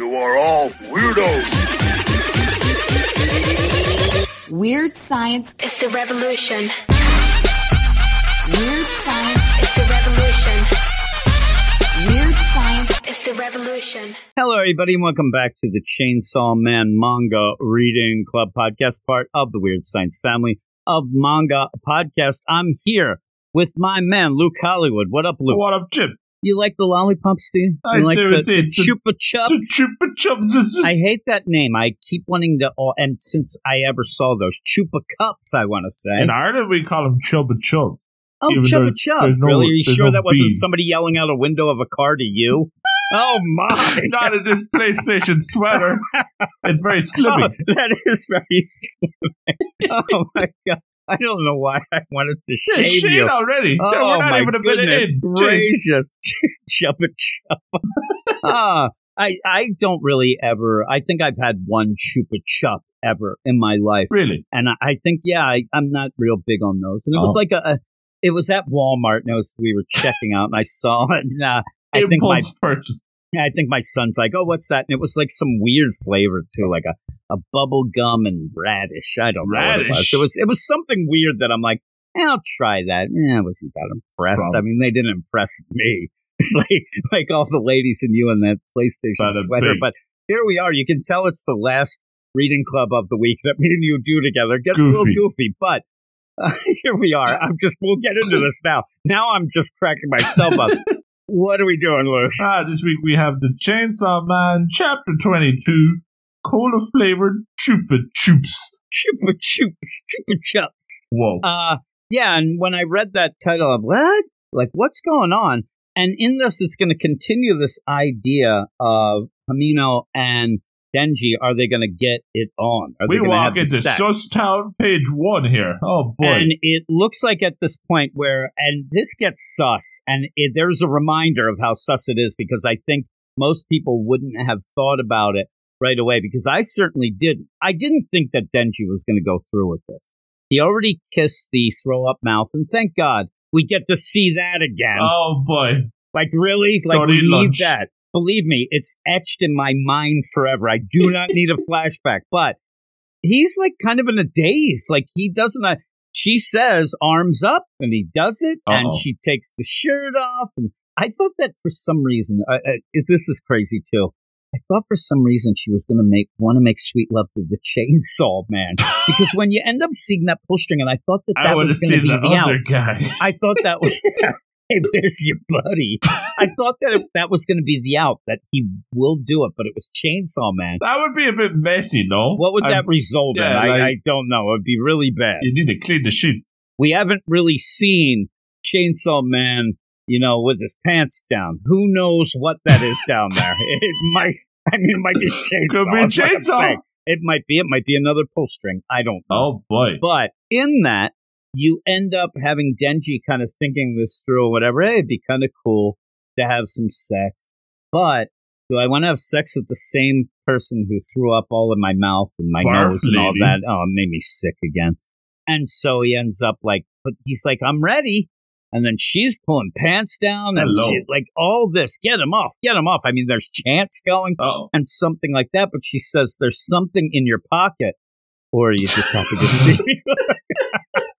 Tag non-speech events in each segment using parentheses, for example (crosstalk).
You are all weirdos. Weird science is the revolution. Weird science is the revolution. Weird science is the revolution. Hello, everybody, and welcome back to the Chainsaw Man Manga Reading Club podcast, part of the Weird Science family of manga podcast. I'm here with my man, Luke Hollywood. What up, Luke? What up, Chip? You like the lollipops, do you? I you like do the, indeed. the Chupa Chups? The Chupa Chups. I hate that name. I keep wanting to, oh, and since I ever saw those Chupa Cups, I want to say. In Ireland, we call them Chubba Chub. oh, even Chupa Chups. no- really? Are you sure no that wasn't somebody yelling out a window of a car to you? (laughs) oh, my. (laughs) Not in this PlayStation sweater. (laughs) It's very Oh, that is very slimming. oh, my God. I don't know why I wanted to Yeah, shave shade you. already. Oh, We're not my even a minute goodness in. Gracious. (laughs) Chubba chup. ah, I, I don't really ever, I think I've had one chupa chup ever in my life. Really? And I, I think, yeah, I, I'm not real big on those. And it was Oh. like a, a, it was at Walmart and it was, we were checking out and I saw it. And, uh, I (laughs) think my purchase. Yeah, I think my son's like, "Oh, what's that?" And it was like some weird flavor too, like a, a bubble gum and radish. I don't know what it was. Radish? It was it was something weird that I'm like, eh, "I'll try that." Eh, I wasn't that impressed. I mean, they didn't impress me. (laughs) It's like like all the ladies and you in that PlayStation sweater. But here we are. You can tell it's the last reading club of the week that (laughs) me and you do together. It gets a little Goofy. goofy, but. (laughs) Uh, here we are. I'm just. We'll get into this now. Now I'm just cracking myself up. What are we doing, Luke? Ah, this week we have the Chainsaw Man, Chapter 22, Cola Flavored Chupa Chups. Chupa chups, chupa chups. Whoa. Uh, yeah, and when I read that title, I'm what? Like, what's going on? And in this, it's going to continue this idea of Himeno and Denji. Are they going to get it on? Are we walk into sex? Sus Town, page one here. Oh, boy. And it looks like at this point where, and this gets sus, and it, there's a reminder of how sus it is because I think most people wouldn't have thought about it right away because I certainly didn't. I didn't think that Denji was going to go through with this. He already kissed the throw up mouth, and thank God we get to see that again. oh, boy. Like, really? Like, Don't we need lunch. that. Believe me, it's etched in my mind forever. I do not need a flashback. But he's like kind of in a daze. Like, he doesn't. Uh, she says, arms up, and he does it, and Uh-oh. she takes the shirt off. And I thought that for some reason, uh, uh, this is crazy too. I thought for some reason she was going to make want to make sweet love to the (laughs) chainsaw man because when you end up seeing that pull string, and I thought that that was going to be the the out. other guy. I thought that (laughs) was (laughs) hey, there's your buddy. I thought that it, that was going to be the out that he will do it, but it was Chainsaw Man. That would be a bit messy, no? What would I- that result in? yeah, I, like- I don't know. It'd be really bad. You need to clean the sheets. We haven't really seen Chainsaw Man, you know, with his pants down. Who knows what that is down there? (laughs) It might. I mean, it might be chainsaw. Could be chainsaw. It might be. It might be another pull string. I don't know. Oh, boy. But in that, you end up having Denji kind of thinking this through or whatever. Hey, it'd be kind of cool to have some sex. But do I want to have sex with the same person who threw up all in my mouth and my Barf nose and all that? Oh, it made me sick again. And so he ends up like, but he's like, I'm ready. And then she's pulling pants down and she- like all this, get him off, get him off. I mean, there's chants going Oh, and something like that. But she says there's something in your pocket, or you just have to (laughs) see me? (laughs)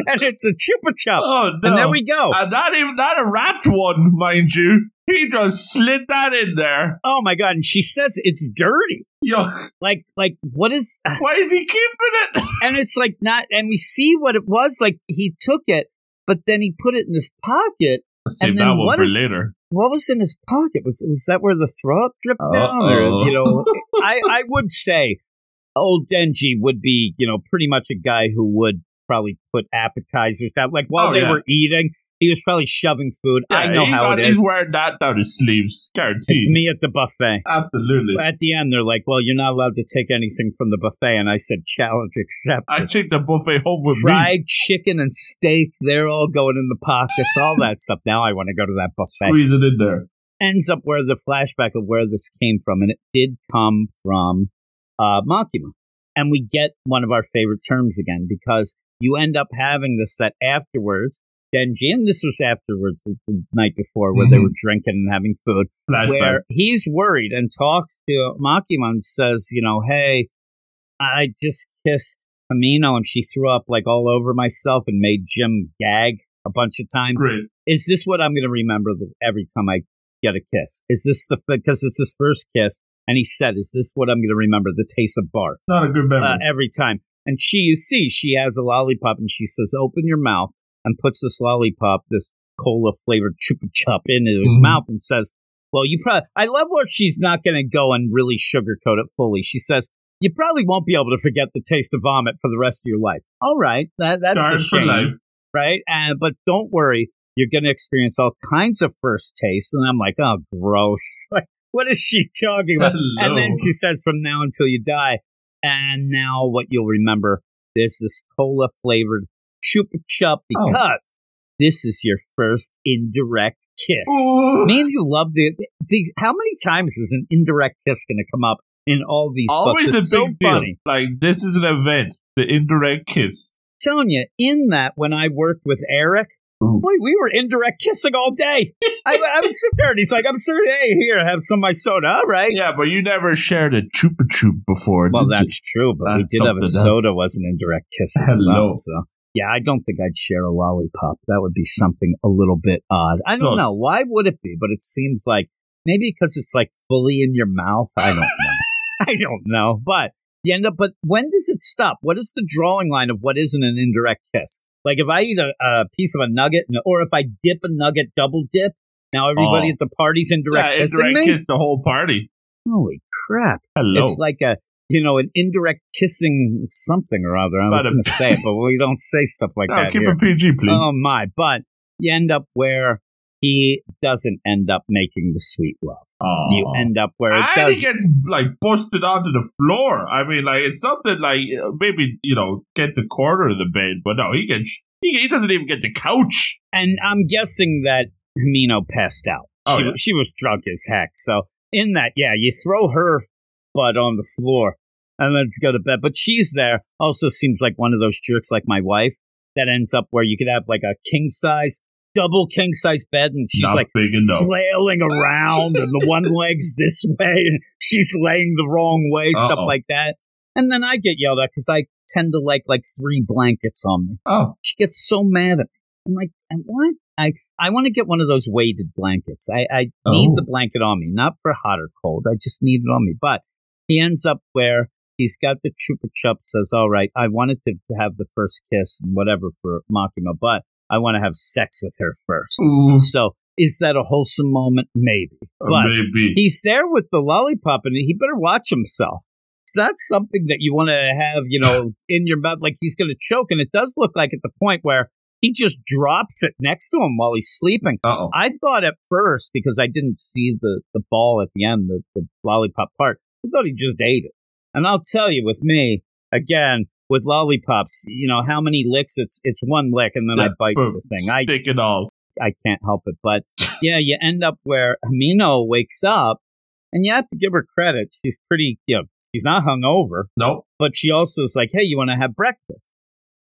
(laughs) and it's a chupa chup. oh no. And there we go. And not even not a wrapped one, mind you. He just slid that in there. oh my god! And she says it's dirty. Yuck. Like, like what is? (sighs) Why is he keeping it? (laughs) And it's like not. And we see what it was. Like he took it, but then he put it in his pocket. Save And that then one what for is- later. What was in his pocket? Was was that where the throw up dripped Uh-oh. down? Or you know, (laughs) I I would say old Denji would be you know pretty much a guy who would probably put appetizers down. Like while Oh, they yeah. were eating, he was probably shoving food. I know how got- it is. He's wearing that down his sleeves. Guaranteed. It's me at the buffet. Absolutely. At the end, they're like, "Well, you're not allowed to take anything from the buffet," and I said, "Challenge accepted." I take the buffet home with me. Fried chicken and steak, they're all going in the pockets, all that stuff. Now I want to go to that buffet. Squeeze it in there. Ends up where the flashback of where this came from, and it did come from uh, Makima. And we get one of our favorite terms again because you end up having this that afterwards Denji, and this was afterwards, the night before, where they Mhm. were drinking and having food, Flashback. where he's worried and talks to Makima and says, you know, hey, I just kissed Kamino and she threw up like all over myself and made Jim gag a bunch of times. Is this what I'm going to remember every time I get a kiss? Is this the because it's his first kiss? And he said, "Is this what I'm going to remember? The taste of barf Not a good memory. uh, every time." And she, you see, she has a lollipop, and she says, "Open your mouth," and puts this lollipop, this cola flavored chupa chup, into his Mhm. mouth, and says, "Well, you probably." I love where she's not going to go and really sugarcoat it fully. She says. You probably won't be able to forget the taste of vomit for the rest of your life. All right, that, that's Darn a shame right? And but don't worry, you're going to experience all kinds of first tastes. And I'm like, oh, gross! (laughs) Like, what is she talking about? And then she says, from now until you die. And now what you'll remember, there's this cola flavored chupa chup Oh. because this is your first indirect kiss. Ooh. Me and you love the, the how many times is an indirect kiss going to come up in all these Always books? a big so deal. funny. Like this is an event. The indirect kiss. telling you, in that when I worked with Eric, Ooh. boy, we were indirect kissing all day. (laughs) I, I would sit there and he's like, I'm sorry, hey, here, have some of my soda. All right. Yeah, but you never shared a chupa chup before. Well, did you? that's true, but That's we did have a soda, was an indirect kiss as Hello. well. So, yeah, I don't think I'd share a lollipop. That would be something a little bit odd. I don't know. Why would it be? But it seems like maybe because it's like fully in your mouth. I don't know. (laughs) I don't know. But you end up, but when does it stop? What is the drawing line of what isn't an indirect kiss? Like if I eat a, a piece of a nugget, and- or if I dip a nugget, double dip, now everybody Oh. at the party's indirect yeah, kissing indirect me? kiss the whole party. Holy crap. Hello. It's like a, you know, an indirect kissing something or other. I was But, going to say it, (laughs) but we don't say stuff like no, that keep here. it PG, please. Oh my! But you end up where he doesn't end up making the sweet love. Aw. You end up where it and he gets like busted onto the floor. I mean, like it's something like uh, maybe you know get the corner of the bed, but no, he gets he, he doesn't even get the couch. and I'm guessing that Mino passed out. Oh, she, yeah. she was drunk as heck. So in that, yeah, you throw her butt on the floor and let's go to bed. But she's there. Also seems like one of those jerks like my wife that ends up where you could have like a king size, double king size bed, and she's Not like big enough. flailing around and the one (laughs) leg's this way and she's laying the wrong way, stuff Uh-oh. like that. And then I get yelled at because I tend to like like three blankets on me. Oh, She gets so mad at me. I'm like, "And what? I I want to get one of those weighted blankets. I I need Oh. the blanket on me, not for hot or cold. I just need it on me. But he ends up where he's got the chupa chup. Says, all right, I wanted to, to have the first kiss and whatever for Makima, but I want to have sex with her first. Ooh, So is that a wholesome moment? Maybe. uh, But maybe. he's there with the lollipop and he better watch himself. It's not something that you want to have, you know, (laughs) in your mouth like he's going to choke. And it does look like at the point where he just drops it next to him while he's sleeping. Uh oh. I thought at first, because I didn't see the, the ball at the end, the, the lollipop part, I thought he just ate it. And I'll tell you, with me, again, with lollipops, you know, how many licks? It's it's one lick and then I bite the thing. I Stick it all. I can't help it. But yeah, you end up where Amino wakes up, and you have to give her credit. She's pretty, you know, she's not hungover, Nope. but she also is like, hey, you want to have breakfast?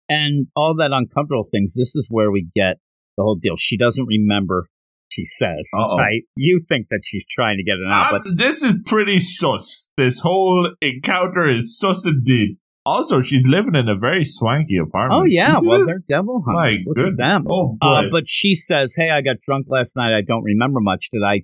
And all that uncomfortable things. This is where we get the whole deal. She doesn't remember. She says, Uh-oh. right? You think that she's trying to get it out, Ah, but this is pretty sus. This whole encounter is sus indeed. Also, she's living in a very swanky apartment. oh yeah, well they're devil My hunters. Look at them. Oh Uh, but she says, hey, I got drunk last night. I don't remember much. Did I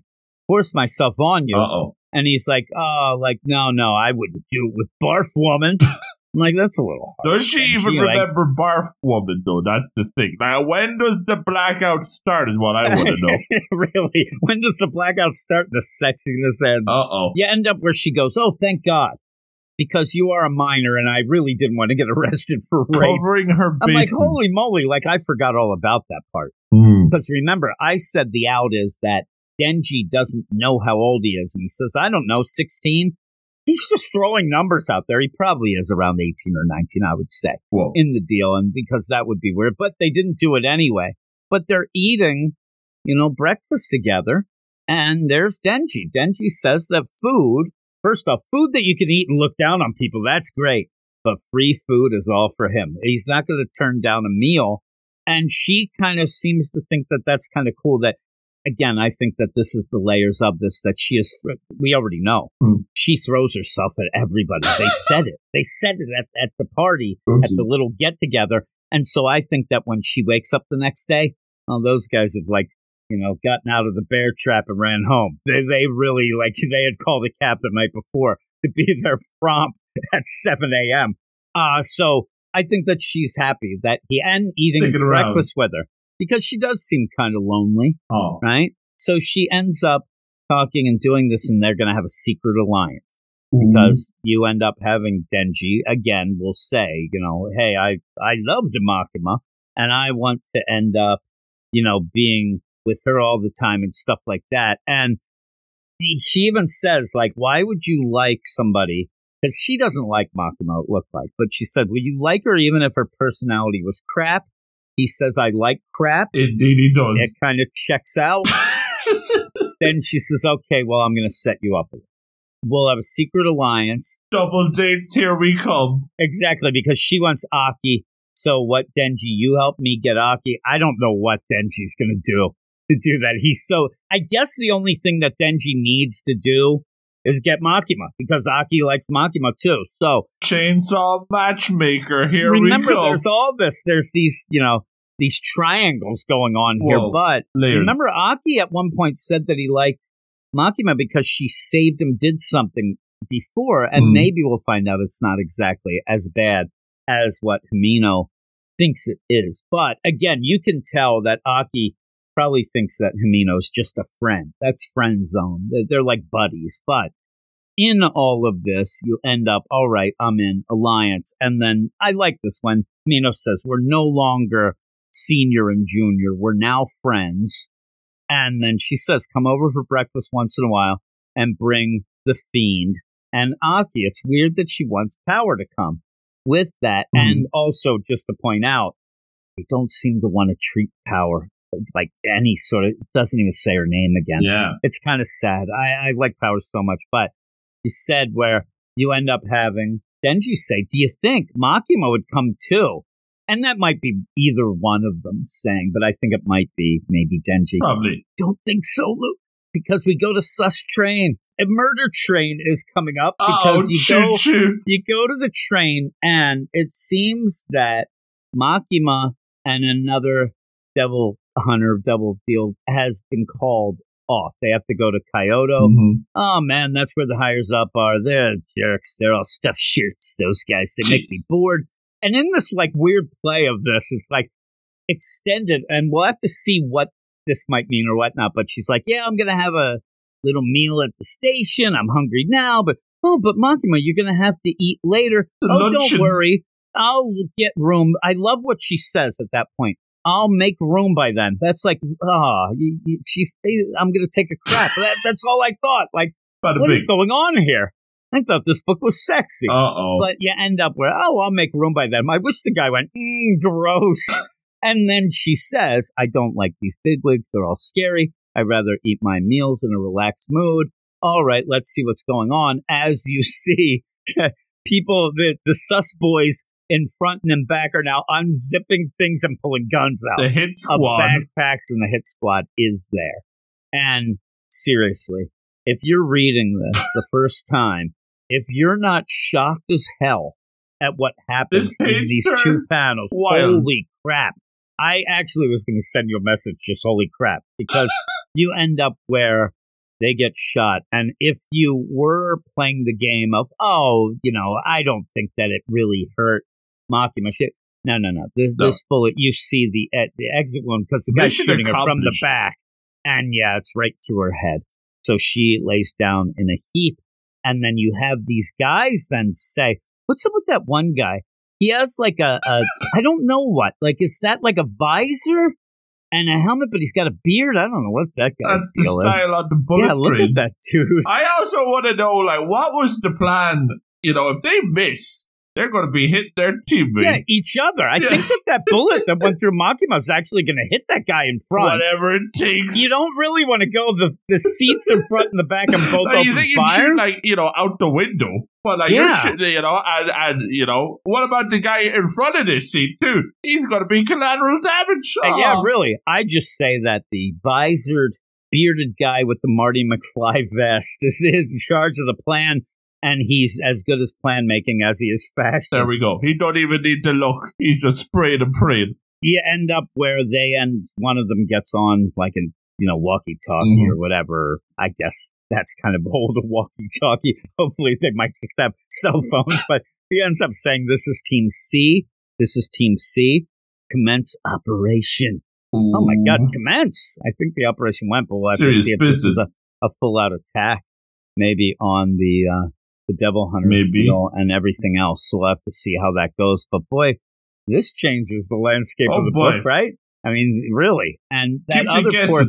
force myself on you? Uh oh. And he's like, oh, like, no, no, I wouldn't do it with Barf Woman. I'm (laughs) like, that's a little harsh. Does she And even like- remember Barf Woman though? That's the thing. Now, when does the blackout start? Is what I want to (laughs) know. really? When does the blackout start? The sexiness ends. Uh oh. You end up where she goes, oh, thank God. Because you are a minor and I really didn't want to get (laughs) arrested for rape. Covering her I'm like, holy moly, like I forgot all about that part. Mm. Because remember, I said the out is that Denji doesn't know how old he is. And he says, I don't know, 16? He's just throwing numbers out there. He probably is around 18 or 19, I would say, Whoa. in the deal. And because that would be weird, but they didn't do it anyway. But they're eating, you know, breakfast together. And there's Denji. Denji says that food, first off, food that you can eat and look down on people, that's great. But free food is all for him. He's not going to turn down a meal And she kind of seems to think that that's kind of cool. That again, I think that this is the layers of this that she is. We already know Hmm. she throws herself at everybody. They (laughs) said it. They said it at, at the party at the little get together. And so I think that when she wakes up the next day, oh, those guys have like, you know, gotten out of the bear trap and ran home. They they really like (laughs) they had called a cab the night before to be (laughs) there prompt at seven a.m. Uh so I think that she's happy that he and eating Sticking around. breakfast with her because she does seem kind of lonely, Oh, right? So she ends up talking and doing this, and they're going to have a secret alliance Mm-hmm. because you end up having Denji again will say, you know, hey, I I loved Makima and I want to end up, you know, being with her all the time and stuff like that. And she even says, like, why would you like somebody? Because she doesn't like Makima, it looked like, but she said, would you like her even if her personality was crap? He says, I like crap. indeed he does. It kind of checks out. (laughs) then she says, okay, well, I'm going to set you up. We'll have a secret alliance. Double dates, here we come. Exactly, because she wants Aki. So what, Denji? You help me get Aki. I don't know what Denji's gonna do to do that. He's so. I guess the only thing that Denji needs to do is get Makima because Aki likes Makima too. So Chainsaw matchmaker, here remember, we go. there's all this. There's these, you know, these triangles going on here. But Layers. remember, Aki at one point said that he liked Makima because she saved him, did something before, and Hmm. maybe we'll find out it's not exactly as bad as what Himeno thinks it is. But again, you can tell that Aki probably thinks that Himeno's just a friend. That's friend zone. They're, like buddies. But in all of this, you end up, all right, I'm in alliance. And then I like this when Himino says, we're no longer senior and junior. We're now friends. And then she says, come over for breakfast once in a while and bring the fiend and Aki. It's weird that she wants power to come with that. Mhm. And also, just to point out, they don't seem to want to treat power like any sort of, doesn't even say her name again. Yeah. It's kind of sad. I, I like power so much, but you said where you end up having Denji say, Do you think Makima would come too? And that might be either one of them saying, but I think it might be maybe Denji. Probably. Don't think so, Luke, because we go to Sus Train. A murder train is coming up oh, because oh, you choo go choo. you go to the train and it seems that Makima and another devil hunter of double field has been called off. They have to go to Kyoto. Mhm. Oh man, that's where the hires up are. They're jerks. They're all stuffed shirts. Those guys. They make me bored. And in this like weird play of this, it's like extended, and we'll have to see what this might mean or whatnot. But she's like, "Yeah, I'm gonna have a little meal at the station. I'm hungry now, but oh, but Makima, you're gonna have to eat later. The oh, luncheons. don't worry, I'll get room. I love what she says at that point. I'll make room by then. That's like, ah, you, she's. I'm gonna take a crap. That, that's all I thought. Like, Bada what is going on here? I thought this book was sexy. Uh oh. But you end up where, oh, I'll make room by then. I wish the guy went, mm, gross. (laughs) and then she says, I don't like these bigwigs. They're all scary. I'd rather eat my meals in a relaxed mood. All right, let's see what's going on. As you see, (laughs) people, the, the sus boys in front and in back are now unzipping things and pulling guns out The hit squad. backpacks and the hit squad is there. And seriously, if you're reading this the first time, if you're not shocked as hell at what happens in these two panels, wild. holy crap. I actually was going to send you a message, just holy crap, because (laughs) you end up where they get shot. And if you were playing the game of, oh, you know, I don't think that it really hurt Makima shit. No, no, no. This, No. this bullet, you see the uh, the exit wound because the guy's Mission shooting her from the back, and yeah, it's right through her head. So she lays down in a heap, and then you have these guys then say, "What's up with that one guy? He has like a, a I don't know what. Like, is that like a visor and a helmet? But he's got a beard. I don't know what that guy's That's the deal is. on the bullet Yeah, look at that dude. I also want to know, like, what was the plan? You know, if they miss, they're going to be hitting their teammates. Yeah, each other. I Yeah. think that that bullet that went through Makima is actually going to hit that guy in front. Whatever it takes. You don't really want to go the the seats in front and the back and both Like, you think you shoot like you know out the window, but like Yeah. you're shooting, you know, and and you know, what about the guy in front of this seat, dude? He's going to be collateral damage. Uh, yeah, Oh. really. I just say that the visored, bearded guy with the Marty McFly (laughs) vest is in charge of the plan, and he's as good as plan making as he is fashion. There we go. He don't even need to look. He's just spraying and praying. you end up where they end. One of them gets on like an you know walkie talkie Mhm. or whatever. I guess that's kind of (laughs) old walkie talkie. Hopefully they might just have (laughs) cell phones, but he ends up saying, "This is Team C. This is Team C. Commence operation." Oh my God, commence! I think the operation went, but we'll have to Serious see if this business. is a, a full out attack, maybe on the uh, the Devil Hunter Maybe. deal and everything else. So we'll have to see how that goes. But boy, this changes the landscape Oh, of the boy. book, right? I mean, really. And that Keeps other poor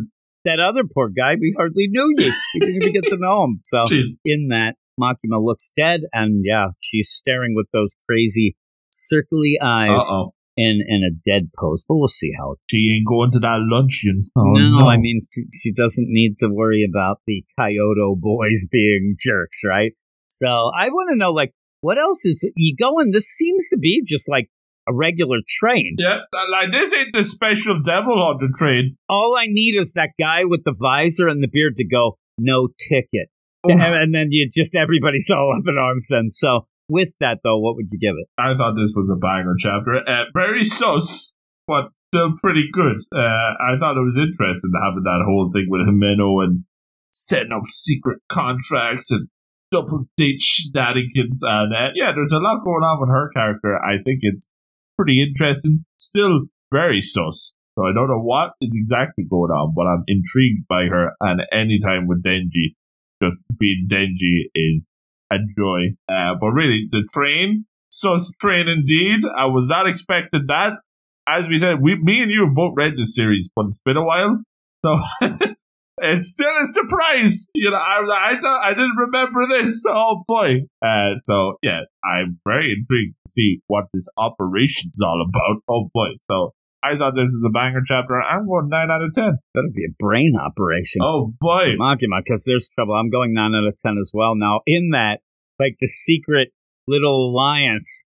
that other poor guy, we hardly knew you. We didn't even get to know him. So (laughs) Jeez. in that, Makima looks dead, and yeah, she's staring with those crazy circly eyes Uh oh. in in a dead pose. But we'll see how it She ain't going to that luncheon. Oh, no, I mean she, she doesn't need to worry about the Kyoto boys being jerks, right? So I want to know, like, what else is you going? This seems to be just like a regular train. Yeah, like this ain't the special devil on the train. All I need is that guy with the visor and the beard to go, no ticket, (laughs) and, and then you just everybody's all up in arms. Then, so with that though, what would you give it? I thought this was a banger chapter. Uh, very sus, but still pretty good. Uh, I thought it was interesting having that whole thing with Himeno and setting up secret contracts and double date shenanigans. And uh, yeah, there's a lot going on with her character. I think it's pretty interesting. Still very sus. So I don't know what is exactly going on, but I'm intrigued by her. And anytime with Denji, just being Denji is a joy. Uh, but really, the train, sus train indeed. I was not expecting that. As we said, we, me and you have both read the series, but it's been a while, so (laughs) it's still a surprise. You know, I I, thought, I didn't remember this. (laughs) Oh boy! Uh, so yeah, I'm very intrigued to see what this operation's all about. Oh boy! So I thought this is a banger chapter. I'm going nine out of ten. Better be a brain operation. Oh boy! Makima, because there's trouble. I'm going nine out of ten as well. Now, in that, like the secret little alliance,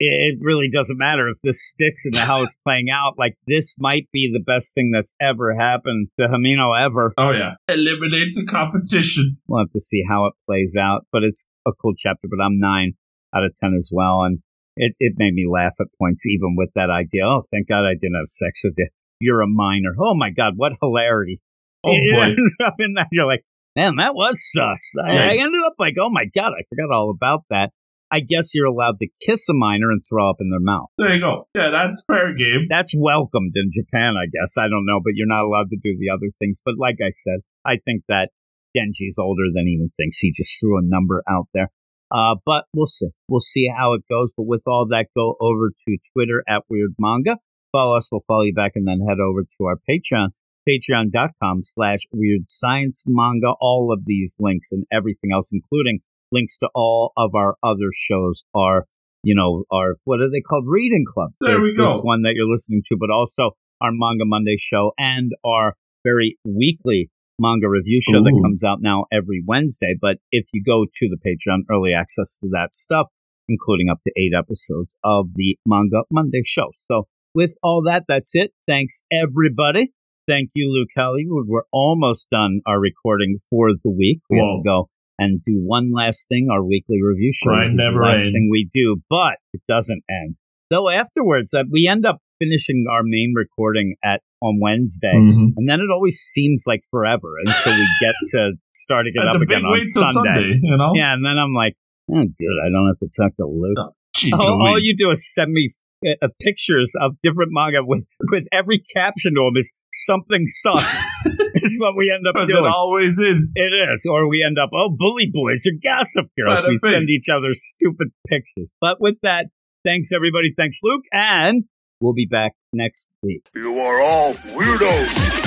it, really doesn't matter if this sticks and how it's playing out. Like this might be the best thing that's ever happened to Himeno ever. Oh yeah! Eliminate the competition. We'll have to see how it plays out. But it's a cool chapter. But I'm nine out of ten as well, and it it made me laugh at points, even with that idea. Oh, thank God I didn't have sex with you. You're a minor. Oh my God, what hilarity! Oh (laughs) it boy! up in that you're like, man, that was sus. I, I ended up like, oh my god, I forgot all about that. I guess you're allowed to kiss a minor and throw up in their mouth. There you go. Yeah, that's fair game. That's welcomed in Japan, I guess. I don't know, but you're not allowed to do the other things. But like I said, I think that Denji's older than he even thinks. He just threw a number out there. Uh, but we'll see. We'll see how it goes. But with all that, go over to Twitter at Weird Manga. Follow us. We'll follow you back and then head over to our Patreon, patreon.com slash weird science manga. All of these links and everything else, including links to all of our other shows are, you know, are, what are they called? Reading clubs. There They're we go. This one that you're listening to, but also our Manga Monday show and our very weekly manga review show that comes out now every Wednesday. But if you go to the Patreon, early access to that stuff, including up to eight episodes of the Manga Monday show. So with all that, that's it. Thanks everybody. Thank you, Luke Hollywood. We're almost done our recording for the week. We have Whoa. to go and do one last thing, our weekly review show. Is never the last ends. thing we do, but it doesn't end. Though afterwards, uh, we end up finishing our main recording at on Wednesday, Mhm. and then it always seems like forever until we get (laughs) to starting it up again on Sunday. Sunday. You know. Yeah, and then I'm like, oh, good, I don't have to talk to Luke. Jeez all, all you do is send me uh, uh, pictures of different manga with with every caption to them is something sucks. (laughs) is what we end up As it always is. It is, or we end up, oh, bully boys or gossip girls. Bada We bing. send each other stupid pictures. But with that, thanks everybody. Thanks, Luke, and we'll be back next week. You are all weirdos.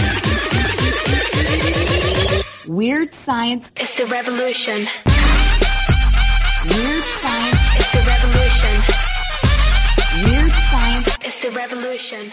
Weird science. It's the revolution. Weird science. It's the revolution. Weird science is the revolution.